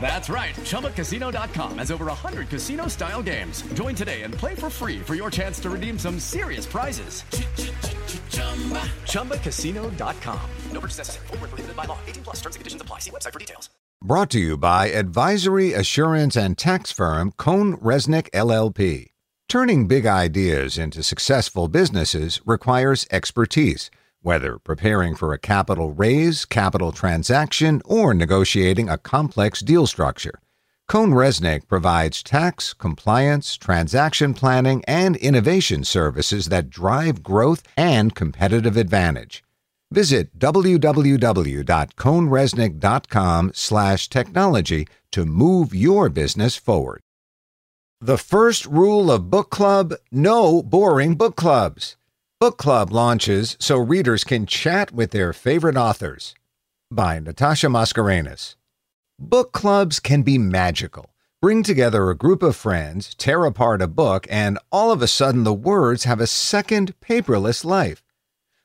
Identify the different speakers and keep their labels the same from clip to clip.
Speaker 1: That's right. ChumbaCasino.com has over 100 casino style games. Join today and play for free for your chance to redeem some serious prizes. ChumbaCasino.com. No purchase necessary. Full prohibited by law. 18 plus terms and conditions apply. See website for details.
Speaker 2: Brought to you by advisory assurance and tax firm CohnReznick LLP. Turning big ideas into successful businesses requires expertise whether preparing for a capital raise, capital transaction, or negotiating a complex deal structure. CohnReznick provides tax, compliance, transaction planning, and innovation services that drive growth and competitive advantage. Visit www.cohnreznick.com slash technology to move your business forward. The first rule of book club, no boring book clubs. Book Club launches so readers can chat with their favorite authors. By Natasha Mascarenhas. Book clubs can be magical. Bring together a group of friends, tear apart a book, and all of a sudden the words have a second paperless life.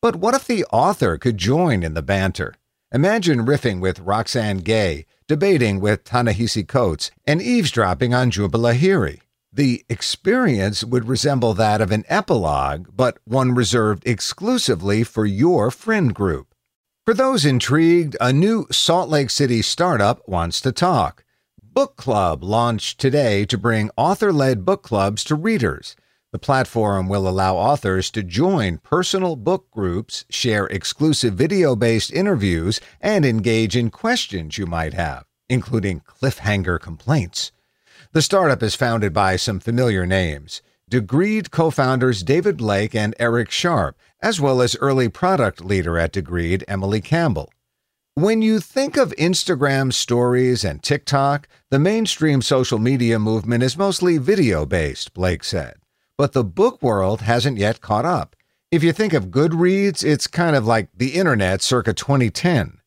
Speaker 2: But what if the author could join in the banter? Imagine riffing with Roxane Gay, debating with Ta-Nehisi Coates, and eavesdropping on Jhumpa Lahiri. The experience would resemble that of an epilogue, but one reserved exclusively for your friend group. For those intrigued, a new Salt Lake City startup wants to talk. Book Club launched today to bring author led book clubs to readers. The platform will allow authors to join personal book groups, share exclusive video based interviews, and engage in questions you might have, including cliffhanger complaints. The startup is founded by some familiar names Degreed co founders David Blake and Eric Sharp, as well as early product leader at Degreed, Emily Campbell. When you think of Instagram stories and TikTok, the mainstream social media movement is mostly video based, Blake said. But the book world hasn't yet caught up. If you think of Goodreads, it's kind of like the internet circa 2010.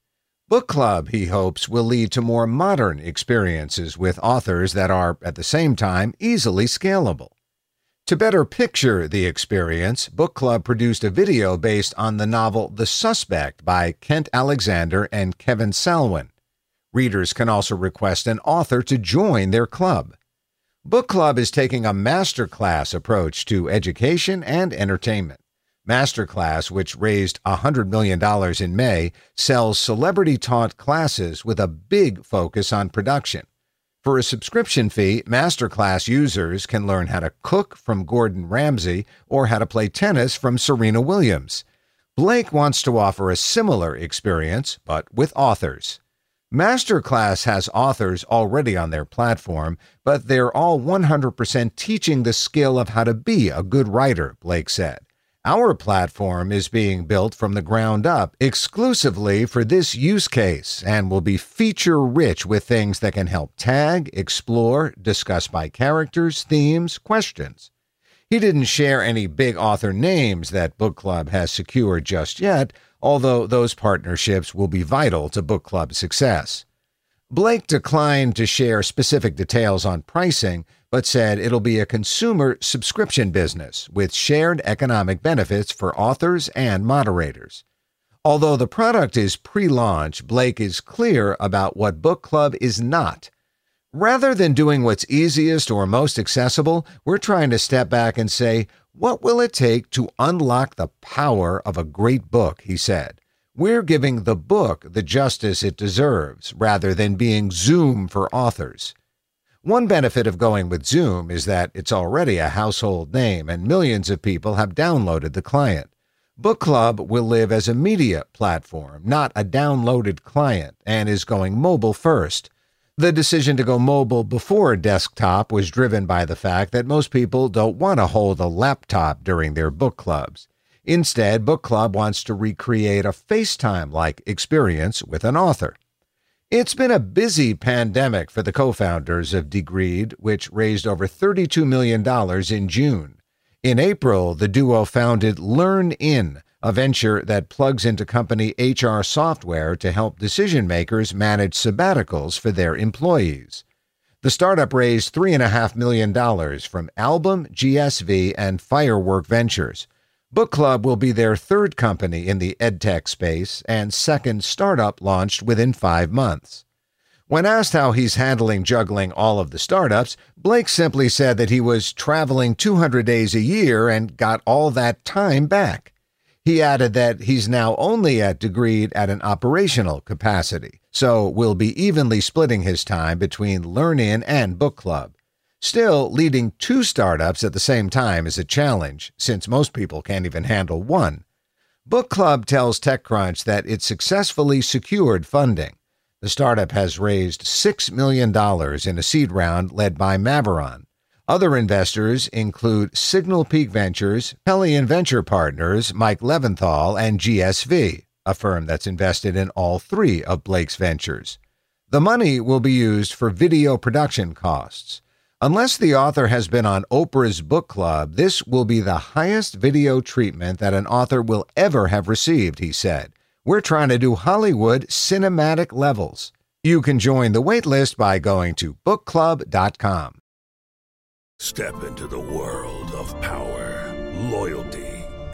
Speaker 2: Book Club, he hopes, will lead to more modern experiences with authors that are, at the same time, easily scalable. To better picture the experience, Book Club produced a video based on the novel The Suspect by Kent Alexander and Kevin Salwen. Readers can also request an author to join their club. Book Club is taking a masterclass approach to education and entertainment. Masterclass, which raised $100 million in May, sells celebrity taught classes with a big focus on production. For a subscription fee, Masterclass users can learn how to cook from Gordon Ramsay or how to play tennis from Serena Williams. Blake wants to offer a similar experience, but with authors. Masterclass has authors already on their platform, but they're all 100% teaching the skill of how to be a good writer, Blake said. Our platform is being built from the ground up exclusively for this use case and will be feature rich with things that can help tag, explore, discuss by characters, themes, questions. He didn't share any big author names that Book Club has secured just yet, although those partnerships will be vital to Book Club's success. Blake declined to share specific details on pricing, but said it'll be a consumer subscription business with shared economic benefits for authors and moderators. Although the product is pre launch, Blake is clear about what Book Club is not. Rather than doing what's easiest or most accessible, we're trying to step back and say, what will it take to unlock the power of a great book? He said. We're giving the book the justice it deserves rather than being Zoom for authors. One benefit of going with Zoom is that it's already a household name and millions of people have downloaded the client. Book Club will live as a media platform, not a downloaded client, and is going mobile first. The decision to go mobile before desktop was driven by the fact that most people don't want to hold a laptop during their book clubs. Instead, Book Club wants to recreate a FaceTime like experience with an author. It's been a busy pandemic for the co founders of Degreed, which raised over $32 million in June. In April, the duo founded LearnIn, a venture that plugs into company HR software to help decision makers manage sabbaticals for their employees. The startup raised $3.5 million from Album, GSV, and Firework Ventures. Book Club will be their third company in the edtech space and second startup launched within five months. When asked how he's handling juggling all of the startups, Blake simply said that he was traveling 200 days a year and got all that time back. He added that he's now only at Degreed at an operational capacity, so will be evenly splitting his time between LearnIn and Book Club. Still, leading two startups at the same time is a challenge, since most people can't even handle one. Book Club tells TechCrunch that it successfully secured funding. The startup has raised $6 million in a seed round led by Maveron. Other investors include Signal Peak Ventures, Pelion Venture Partners, Mike Leventhal, and GSV, a firm that's invested in all three of Blake's ventures. The money will be used for video production costs. Unless the author has been on Oprah's book club, this will be the highest video treatment that an author will ever have received, he said. We're trying to do Hollywood cinematic levels. You can join the waitlist by going to bookclub.com.
Speaker 3: Step into the world of power, loyalty,